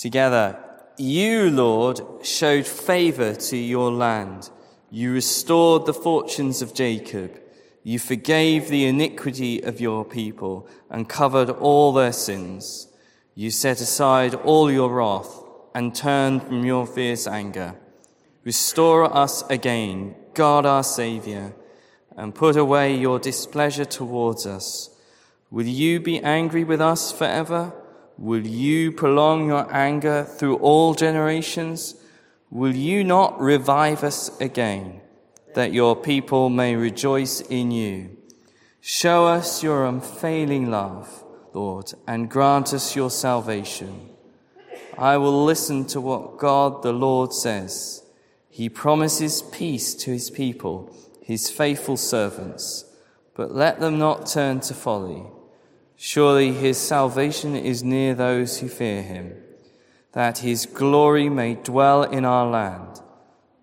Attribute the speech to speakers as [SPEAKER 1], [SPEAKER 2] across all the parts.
[SPEAKER 1] Together, you, Lord, showed favor to your land. You restored the fortunes of Jacob. You forgave the iniquity of your people and covered all their sins. You set aside all your wrath and turned from your fierce anger. Restore us again, God our Saviour, and put away your displeasure towards us. Will you be angry with us forever? Will you prolong your anger through all generations? Will you not revive us again, that your people may rejoice in you? Show us your unfailing love, Lord, and grant us your salvation. I will listen to what God the Lord says. He promises peace to his people, his faithful servants, but let them not turn to folly. Surely his salvation is near those who fear him, that his glory may dwell in our land.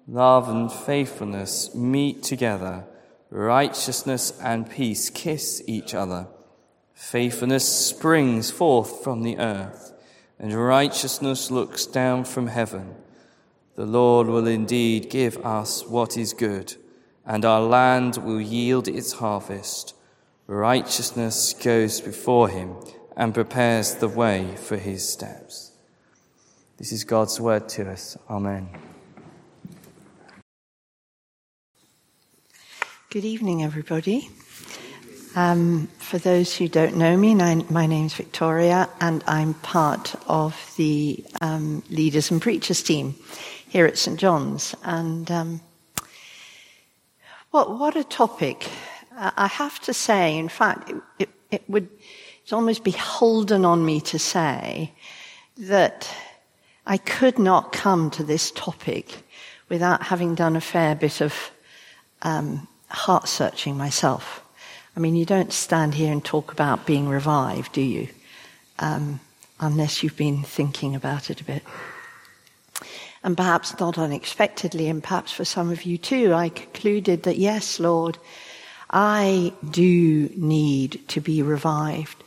[SPEAKER 1] Love and faithfulness meet together, righteousness and peace kiss each other. Faithfulness springs forth from the earth, and righteousness looks down from heaven. The Lord will indeed give us what is good, and our land will yield its harvest. Righteousness goes before him and prepares the way for his steps. This is God's word to us. Amen.
[SPEAKER 2] Good evening, everybody. Um, for those who don't know me, my name is Victoria, and I'm part of the um, leaders and preachers team here at St John's. And um, what what a topic! I have to say, in fact, it, it, it would it's almost beholden on me to say that I could not come to this topic without having done a fair bit of um, heart searching myself. I mean, you don't stand here and talk about being revived, do you? Um, unless you've been thinking about it a bit. And perhaps not unexpectedly, and perhaps for some of you too, I concluded that yes, Lord, I do need to be revived,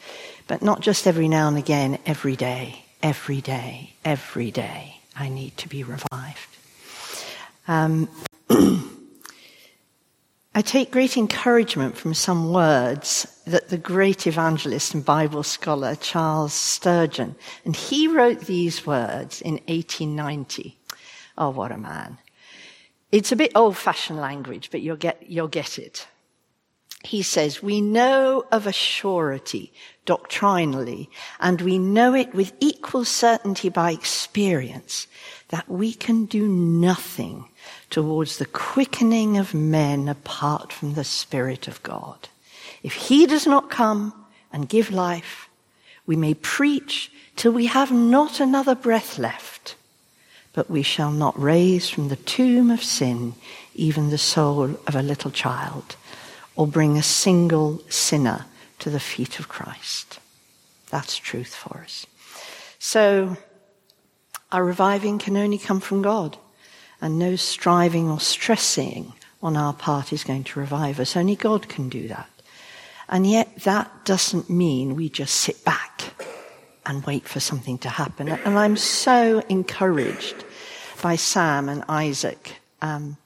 [SPEAKER 2] but not just every now and again, every day, every day, every day, I need to be revived. Um, I take great encouragement from some words that the great evangelist and Bible scholar Charles Spurgeon, and he wrote these words in 1890. Oh, what a man. It's a bit old fashioned language, but you'll get, you'll get it he says, we know of a surety doctrinally, and we know it with equal certainty by experience that we can do nothing towards the quickening of men apart from the Spirit of God. If He does not come and give life, we may preach till we have not another breath left, but we shall not raise from the tomb of sin even the soul of a little child or bring a single sinner to the feet of Christ. That's truth for us. So, our reviving can only come from God, and no striving or stressing on our part is going to revive us. Only God can do that. And yet, that doesn't mean we just sit back and wait for something to happen. And I'm so encouraged by Sam and Isaac. Um,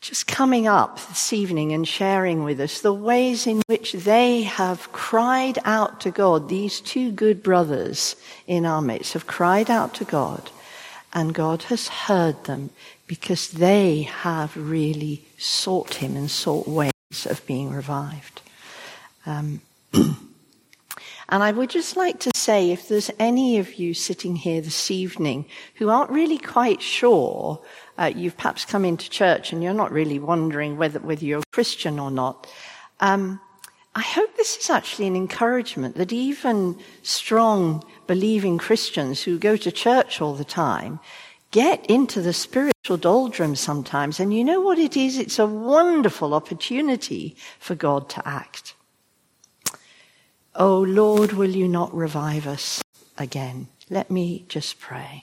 [SPEAKER 2] just coming up this evening and sharing with us the ways in which they have cried out to God. These two good brothers in our midst have cried out to God, and God has heard them because they have really sought Him and sought ways of being revived. Um, and I would just like to say if there's any of you sitting here this evening who aren't really quite sure uh, you've perhaps come into church and you're not really wondering whether, whether you're a Christian or not. Um, I hope this is actually an encouragement that even strong, believing Christians who go to church all the time get into the spiritual doldrums sometimes. And you know what it is? It's a wonderful opportunity for God to act. Oh Lord, will you not revive us again? Let me just pray.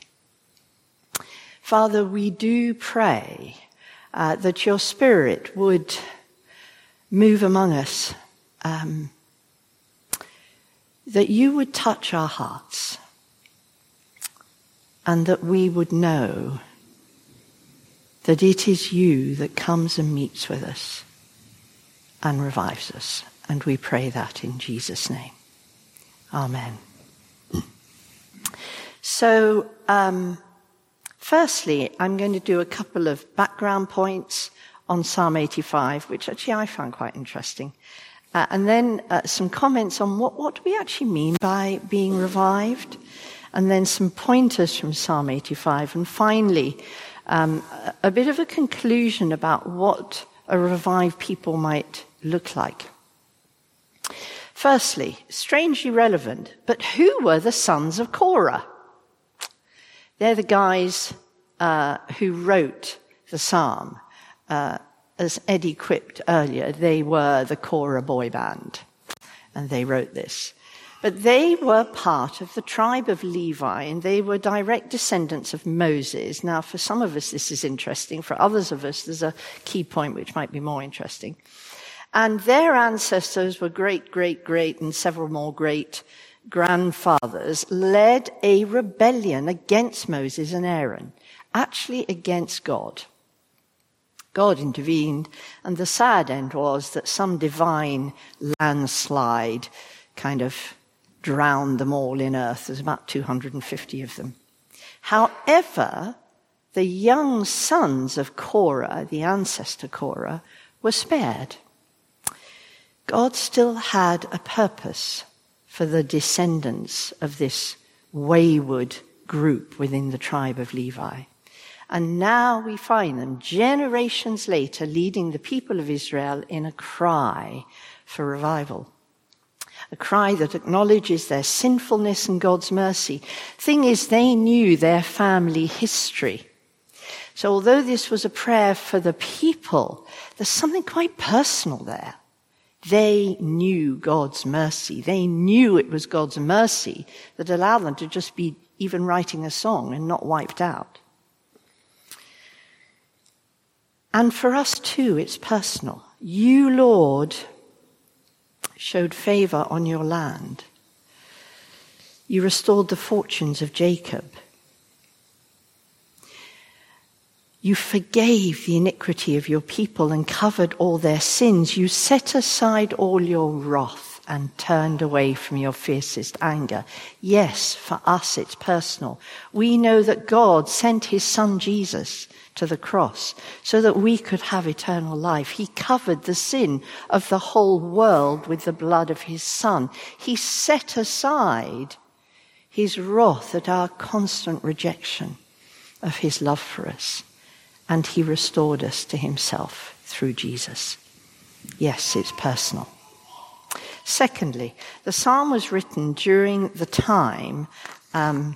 [SPEAKER 2] Father, we do pray uh, that your Spirit would move among us, um, that you would touch our hearts. and that we would know that it is you that comes and meets with us and revives us. And we pray that in Jesus' name. Amen. So, um, firstly, I'm going to do a couple of background points on Psalm 85, which actually I found quite interesting. Uh, and then uh, some comments on what, what do we actually mean by being revived, and then some pointers from Psalm 85, and finally, um, a bit of a conclusion about what a revived people might look like. Firstly, strangely relevant, but who were the sons of Korah? They're the guys uh, who wrote the psalm. Uh, as Eddie quipped earlier, they were the Korah boy band, and they wrote this. But they were part of the tribe of Levi, and they were direct descendants of Moses. Now, for some of us, this is interesting. For others of us, there's a key point which might be more interesting. And their ancestors were great, great, great, and several more great grandfathers led a rebellion against Moses and Aaron, actually against God. God intervened, and the sad end was that some divine landslide kind of drowned them all in earth. There's about 250 of them. However, the young sons of Korah, the ancestor Korah, were spared. God still had a purpose for the descendants of this wayward group within the tribe of Levi. And now we find them generations later leading the people of Israel in a cry for revival a cry that acknowledges their sinfulness and God's mercy. Thing is, they knew their family history. So although this was a prayer for the people, there's something quite personal there. They knew God's mercy. They knew it was God's mercy that allowed them to just be even writing a song and not wiped out. And for us too, it's personal. You, Lord, showed favor on your land. You restored the fortunes of Jacob. You forgave the iniquity of your people and covered all their sins. You set aside all your wrath and turned away from your fiercest anger. Yes, for us it's personal. We know that God sent his son Jesus to the cross so that we could have eternal life. He covered the sin of the whole world with the blood of his son. He set aside his wrath at our constant rejection of his love for us. And he restored us to himself through Jesus. Yes, it's personal. Secondly, the psalm was written during the time um,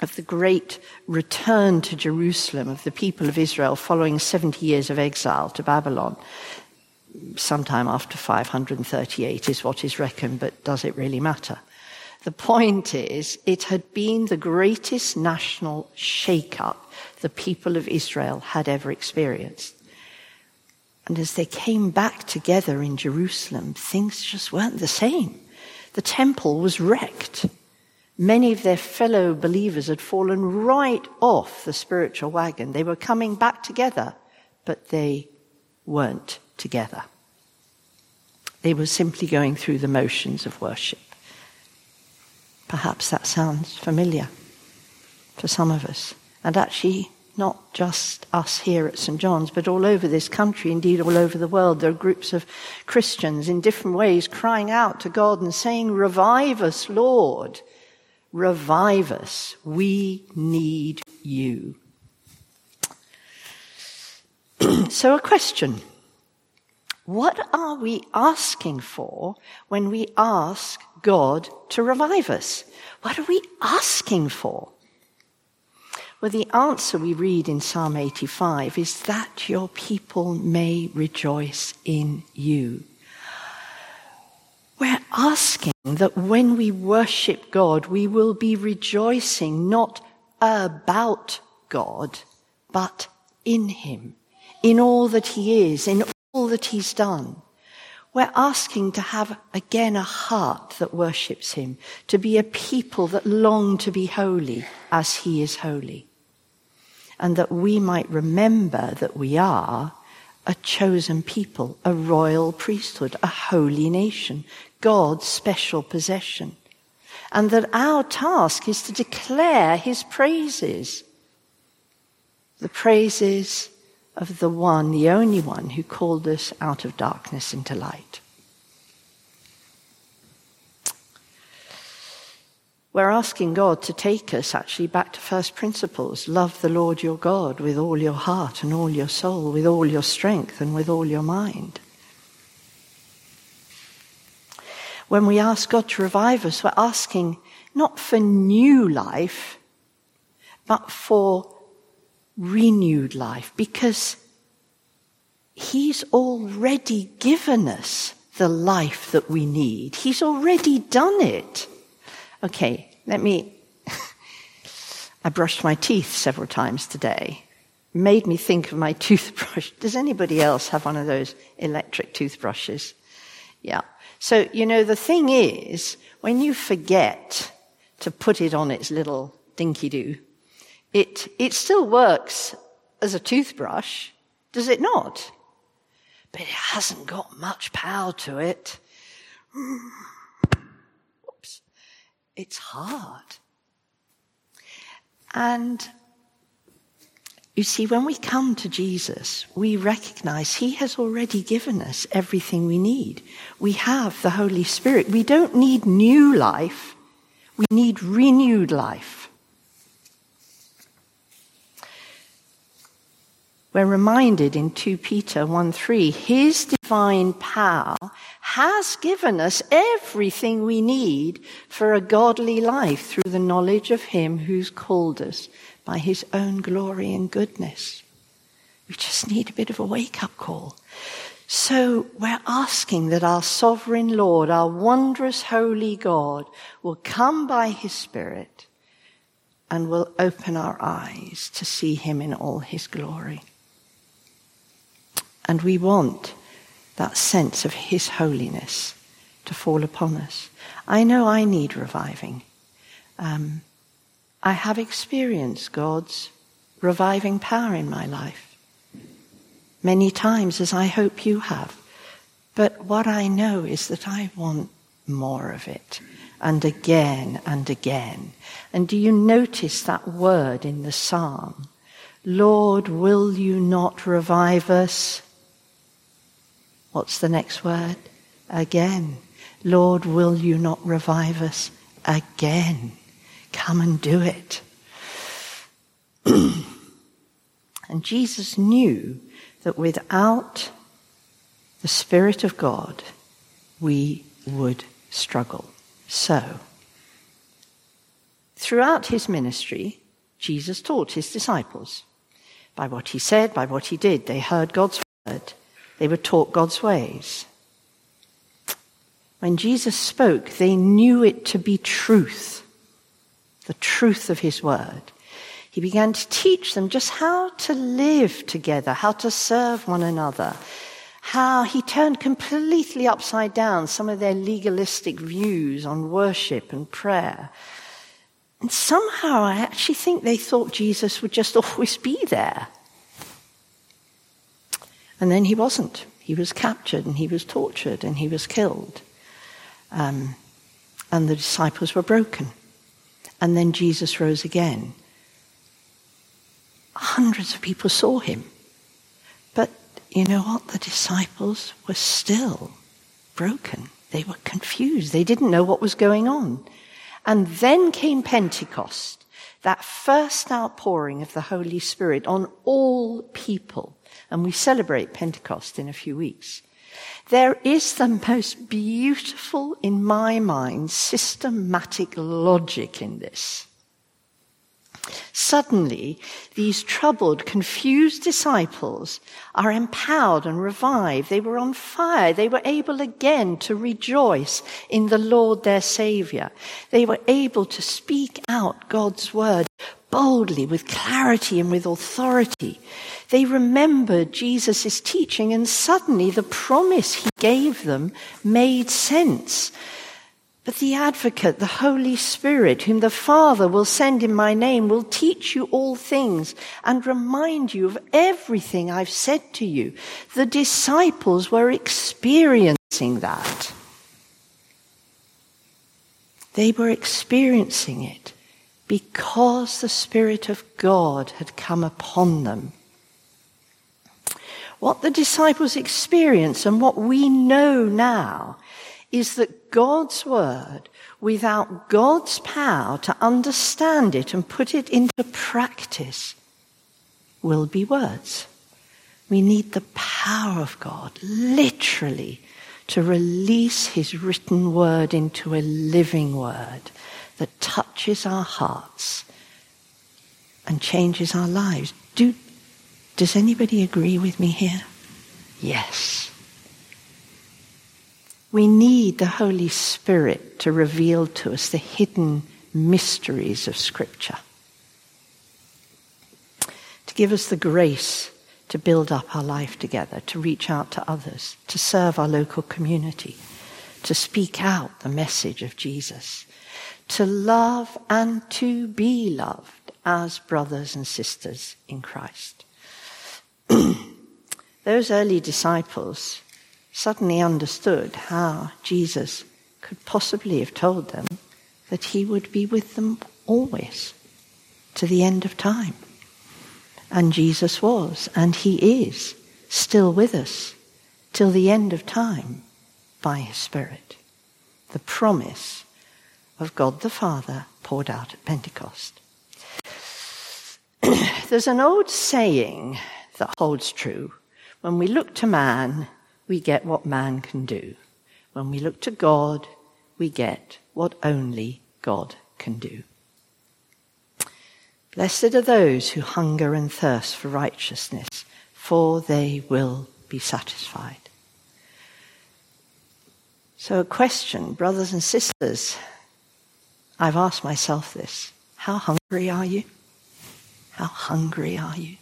[SPEAKER 2] of the great return to Jerusalem of the people of Israel following 70 years of exile to Babylon. Sometime after 538 is what is reckoned, but does it really matter? The point is, it had been the greatest national shake-up the people of Israel had ever experienced. And as they came back together in Jerusalem, things just weren't the same. The temple was wrecked. Many of their fellow believers had fallen right off the spiritual wagon. They were coming back together, but they weren't together. They were simply going through the motions of worship. Perhaps that sounds familiar for some of us. And actually, not just us here at St. John's, but all over this country, indeed all over the world, there are groups of Christians in different ways crying out to God and saying, Revive us, Lord. Revive us. We need you. so, a question. What are we asking for when we ask God to revive us? What are we asking for? Well, the answer we read in Psalm 85 is that your people may rejoice in you. We're asking that when we worship God, we will be rejoicing not about God, but in Him, in all that He is, in all that He's done. We're asking to have again a heart that worships Him, to be a people that long to be holy, as he is holy. And that we might remember that we are a chosen people, a royal priesthood, a holy nation, God's special possession. And that our task is to declare his praises. The praises of the one, the only one who called us out of darkness into light. We're asking God to take us actually back to first principles. Love the Lord your God with all your heart and all your soul, with all your strength and with all your mind. When we ask God to revive us, we're asking not for new life, but for renewed life because He's already given us the life that we need. He's already done it. Okay, let me. I brushed my teeth several times today. Made me think of my toothbrush. Does anybody else have one of those electric toothbrushes? Yeah. So, you know, the thing is, when you forget to put it on its little dinky doo, it, it still works as a toothbrush, does it not? But it hasn't got much power to it. Mm. It's hard. And you see, when we come to Jesus, we recognize He has already given us everything we need. We have the Holy Spirit. We don't need new life. We need renewed life. We're reminded in 2 Peter 1 3, his divine power has given us everything we need for a godly life through the knowledge of him who's called us by his own glory and goodness. We just need a bit of a wake up call. So we're asking that our sovereign Lord, our wondrous holy God, will come by his Spirit and will open our eyes to see him in all his glory. And we want that sense of His holiness to fall upon us. I know I need reviving. Um, I have experienced God's reviving power in my life many times, as I hope you have. But what I know is that I want more of it, and again and again. And do you notice that word in the psalm? Lord, will you not revive us? What's the next word? Again. Lord, will you not revive us again? Come and do it. and Jesus knew that without the Spirit of God, we would struggle. So, throughout his ministry, Jesus taught his disciples. By what he said, by what he did, they heard God's word. They were taught God's ways. When Jesus spoke, they knew it to be truth, the truth of his word. He began to teach them just how to live together, how to serve one another, how he turned completely upside down some of their legalistic views on worship and prayer. And somehow I actually think they thought Jesus would just always be there. And then he wasn't. He was captured and he was tortured and he was killed. Um, and the disciples were broken. And then Jesus rose again. Hundreds of people saw him. But you know what? The disciples were still broken. They were confused. They didn't know what was going on. And then came Pentecost, that first outpouring of the Holy Spirit on all people and we celebrate Pentecost in a few weeks. There is the most beautiful, in my mind, systematic logic in this. Suddenly, these troubled, confused disciples are empowered and revived. They were on fire. They were able again to rejoice in the Lord their Savior. They were able to speak out God's word boldly, with clarity and with authority. They remembered Jesus' teaching and suddenly the promise he gave them made sense. But the advocate, the Holy Spirit, whom the Father will send in my name, will teach you all things and remind you of everything I've said to you. The disciples were experiencing that. They were experiencing it because the Spirit of God had come upon them. What the disciples experienced and what we know now is that God's word, without God's power to understand it and put it into practice, will be words. We need the power of God, literally, to release his written word into a living word that touches our hearts and changes our lives. Do, does anybody agree with me here? Yes. We need the Holy Spirit to reveal to us the hidden mysteries of Scripture, to give us the grace to build up our life together, to reach out to others, to serve our local community, to speak out the message of Jesus, to love and to be loved as brothers and sisters in Christ. Those early disciples suddenly understood how Jesus could possibly have told them that he would be with them always to the end of time. And Jesus was, and he is, still with us till the end of time by his Spirit. The promise of God the Father poured out at Pentecost. There's an old saying that holds true. When we look to man, we get what man can do. When we look to God, we get what only God can do. Blessed are those who hunger and thirst for righteousness, for they will be satisfied. So, a question, brothers and sisters, I've asked myself this how hungry are you? How hungry are you?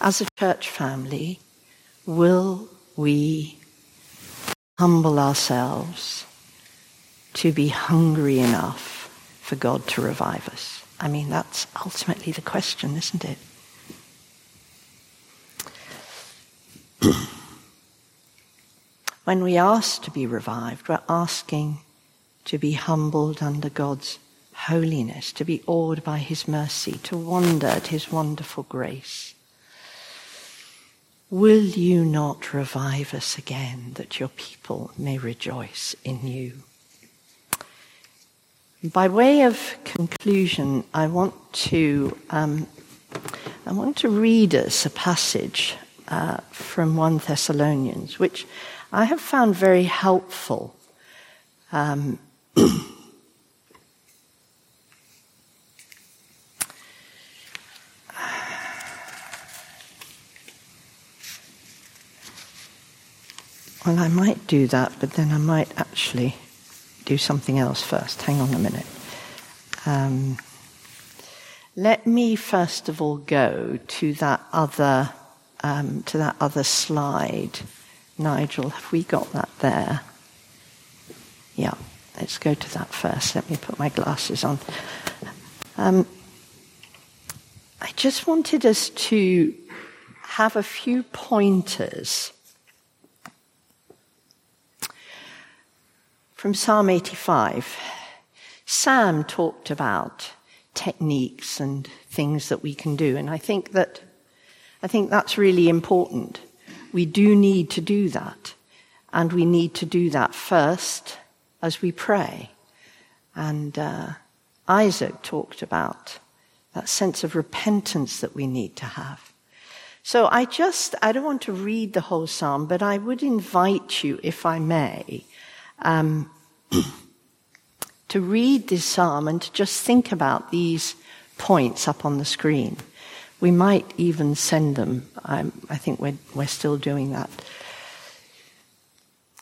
[SPEAKER 2] As a church family, will we humble ourselves to be hungry enough for God to revive us? I mean, that's ultimately the question, isn't it? when we ask to be revived, we're asking to be humbled under God's holiness, to be awed by His mercy, to wonder at His wonderful grace. Will you not revive us again that your people may rejoice in you? By way of conclusion, I want to um, I want to read us a passage uh, from 1 Thessalonians, which I have found very helpful. Um, Well, I might do that, but then I might actually do something else first. Hang on a minute. Um, let me first of all go to that other um, to that other slide. Nigel, have we got that there? Yeah, let's go to that first. Let me put my glasses on. Um, I just wanted us to have a few pointers from Psalm 85. Sam talked about techniques and things that we can do, and I think that I think that's really important. We do need to do that, and we need to do that first as we pray. And uh, Isaac talked about that sense of repentance that we need to have. So I just, I don't want to read the whole psalm, but I would invite you, if I may, um, to read this psalm and to just think about these points up on the screen. We might even send them. I'm, I think we're, we're still doing that.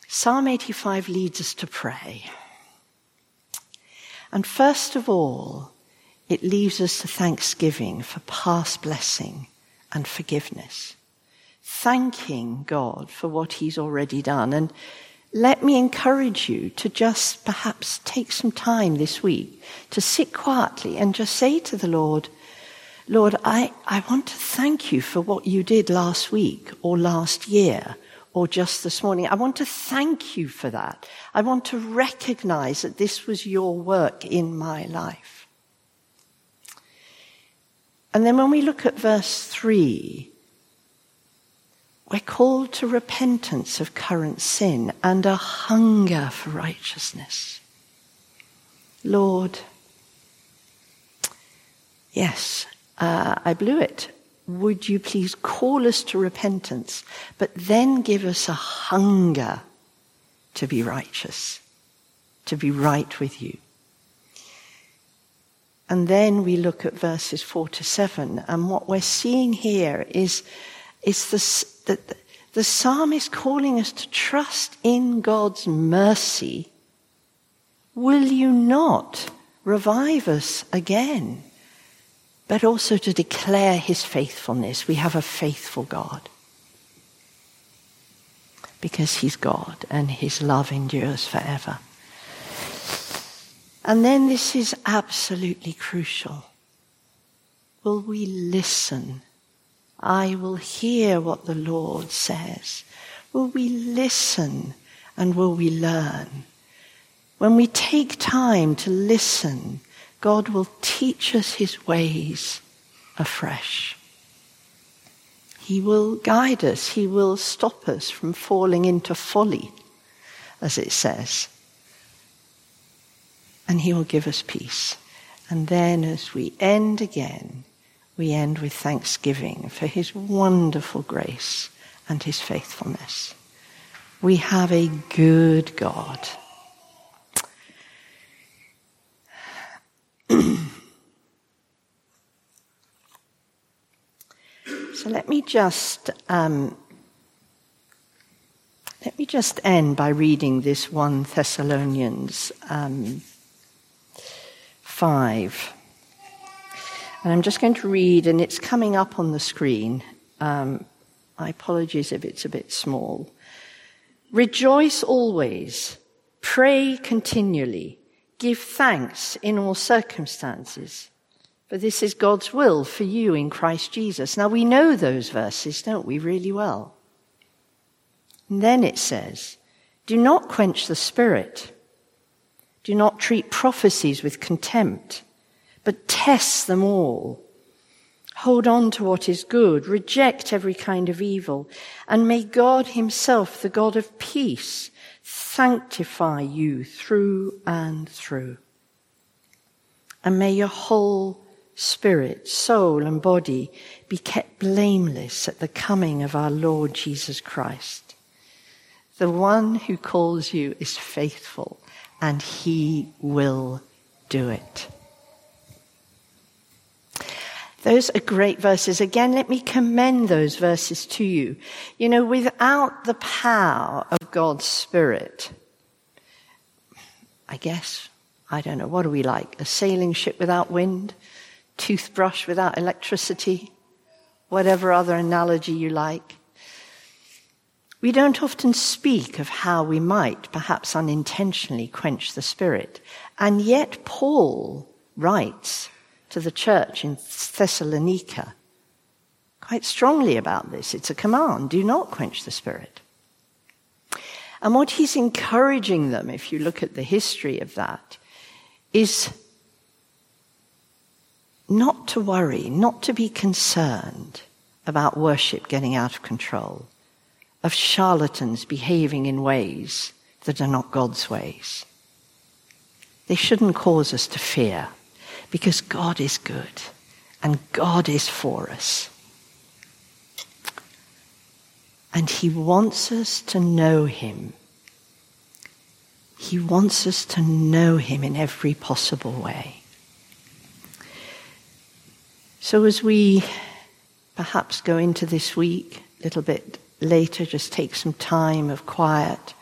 [SPEAKER 2] Psalm 85 leads us to pray. And first of all, it leaves us to thanksgiving for past blessing and forgiveness. Thanking God for what He's already done. And let me encourage you to just perhaps take some time this week to sit quietly and just say to the Lord, Lord, I, I want to thank you for what you did last week or last year or just this morning. I want to thank you for that. I want to recognize that this was your work in my life. And then when we look at verse 3, we're called to repentance of current sin and a hunger for righteousness. Lord, yes, uh, I blew it. Would you please call us to repentance, but then give us a hunger to be righteous, to be right with you. And then we look at verses four to seven, and what we're seeing here is, is the, the, the psalmist calling us to trust in God's mercy. Will you not revive us again? But also to declare his faithfulness. We have a faithful God. Because he's God and his love endures forever. And then this is absolutely crucial. Will we listen? I will hear what the Lord says. Will we listen and will we learn? When we take time to listen, God will teach us his ways afresh. He will guide us. He will stop us from falling into folly, as it says and He will give us peace. And then as we end again, we end with thanksgiving for His wonderful grace and His faithfulness. We have a good God. so let me just um, let me just end by reading this one Thessalonians um, 5. And I'm just going to read, and it's coming up on the screen. Um, my apologies if it's a bit small. Rejoice always, pray continually, give thanks in all circumstances. For this is God's will for you in Christ Jesus. Now we know those verses, don't we, really well? And then it says, do not quench the spirit. Do not treat prophecies with contempt, but test them all. Hold on to what is good, reject every kind of evil, and may God himself, the God of peace, sanctify you through and through. And may your whole spirit, soul, and body be kept blameless at the coming of our Lord Jesus Christ. The one who calls you is faithful and he will do it. Those are great verses. Again, let me commend those verses to you. You know, without the power of God's Spirit, I guess, I don't know, what are we like? A sailing ship without wind? Toothbrush without electricity? Whatever other analogy you like. We don't often speak of how we might, perhaps unintentionally, quench the Spirit. And yet Paul writes to the church in Thessalonica quite strongly about this. It's a command. Do not quench the Spirit. And what he's encouraging them, if you look at the history of that, is not to worry, not to be concerned about worship getting out of control of charlatans behaving in ways that are not God's ways. They shouldn't cause us to fear because God is good and God is for us. And He wants us to know Him. He wants us to know Him in every possible way. So as we perhaps go into this week a little bit later just take some time of quiet.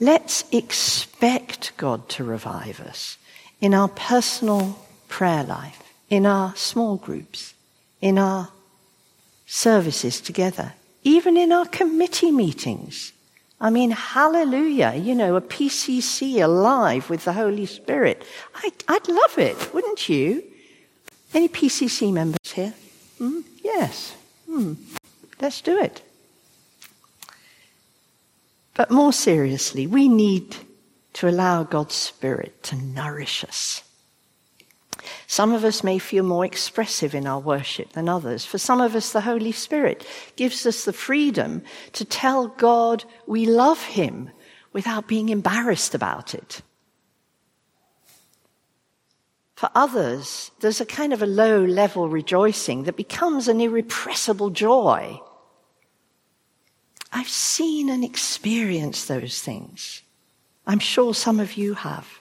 [SPEAKER 2] Let's expect God to revive us in our personal prayer life, in our small groups, in our services together, even in our committee meetings. I mean, hallelujah, you know, a PCC alive with the Holy Spirit. I, would love it, wouldn't you? Any PCC members here? Hmm? Yes. Hmm. Let's do it. But more seriously, we need to allow God's Spirit to nourish us. Some of us may feel more expressive in our worship than others. For some of us, the Holy Spirit gives us the freedom to tell God we love Him without being embarrassed about it. For others, there's a kind of a low level rejoicing that becomes an irrepressible joy. I've seen and experienced those things. I'm sure some of you have.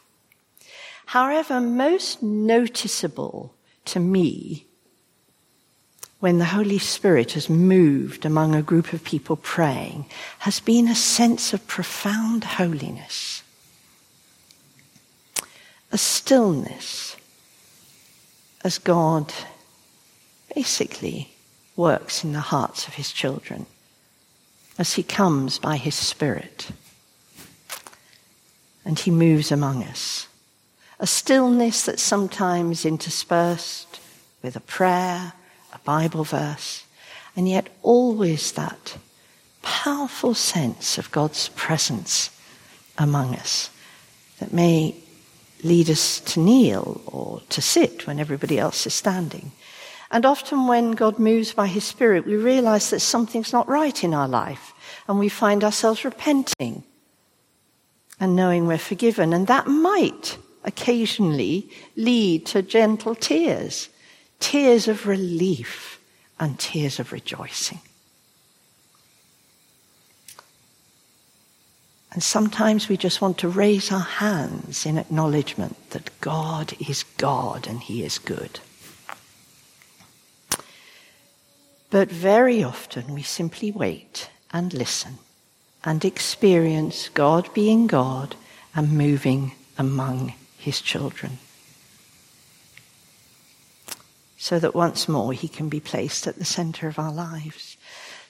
[SPEAKER 2] However, most noticeable to me when the Holy Spirit has moved among a group of people praying has been a sense of profound holiness, a stillness as God basically works in the hearts of his children, as he comes by his Spirit and he moves among us a stillness that's sometimes interspersed with a prayer, a Bible verse, and yet always that powerful sense of God's presence among us that may lead us to kneel or to sit when everybody else is standing. And often when God moves by His Spirit, we realize that something's not right in our life and we find ourselves repenting and knowing we're forgiven. And that might occasionally lead to gentle tears, tears of relief and tears of rejoicing. And sometimes we just want to raise our hands in acknowledgement that God is God and He is good. But very often we simply wait and listen and experience God being God and moving among his children. So that once more he can be placed at the center of our lives.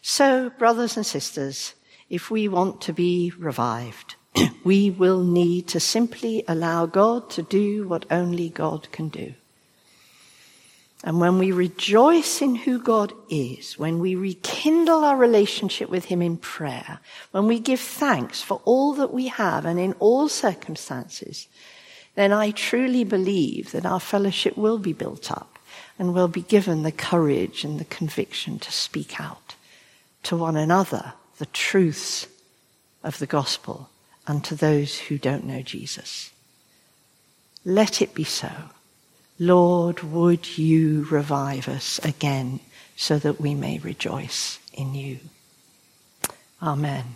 [SPEAKER 2] So, brothers and sisters, if we want to be revived, we will need to simply allow God to do what only God can do. And when we rejoice in who God is, when we rekindle our relationship with Him in prayer, when we give thanks for all that we have and in all circumstances, then I truly believe that our fellowship will be built up and will be given the courage and the conviction to speak out to one another the truths of the gospel and to those who don't know Jesus. Let it be so. Lord, would you revive us again so that we may rejoice in you? Amen.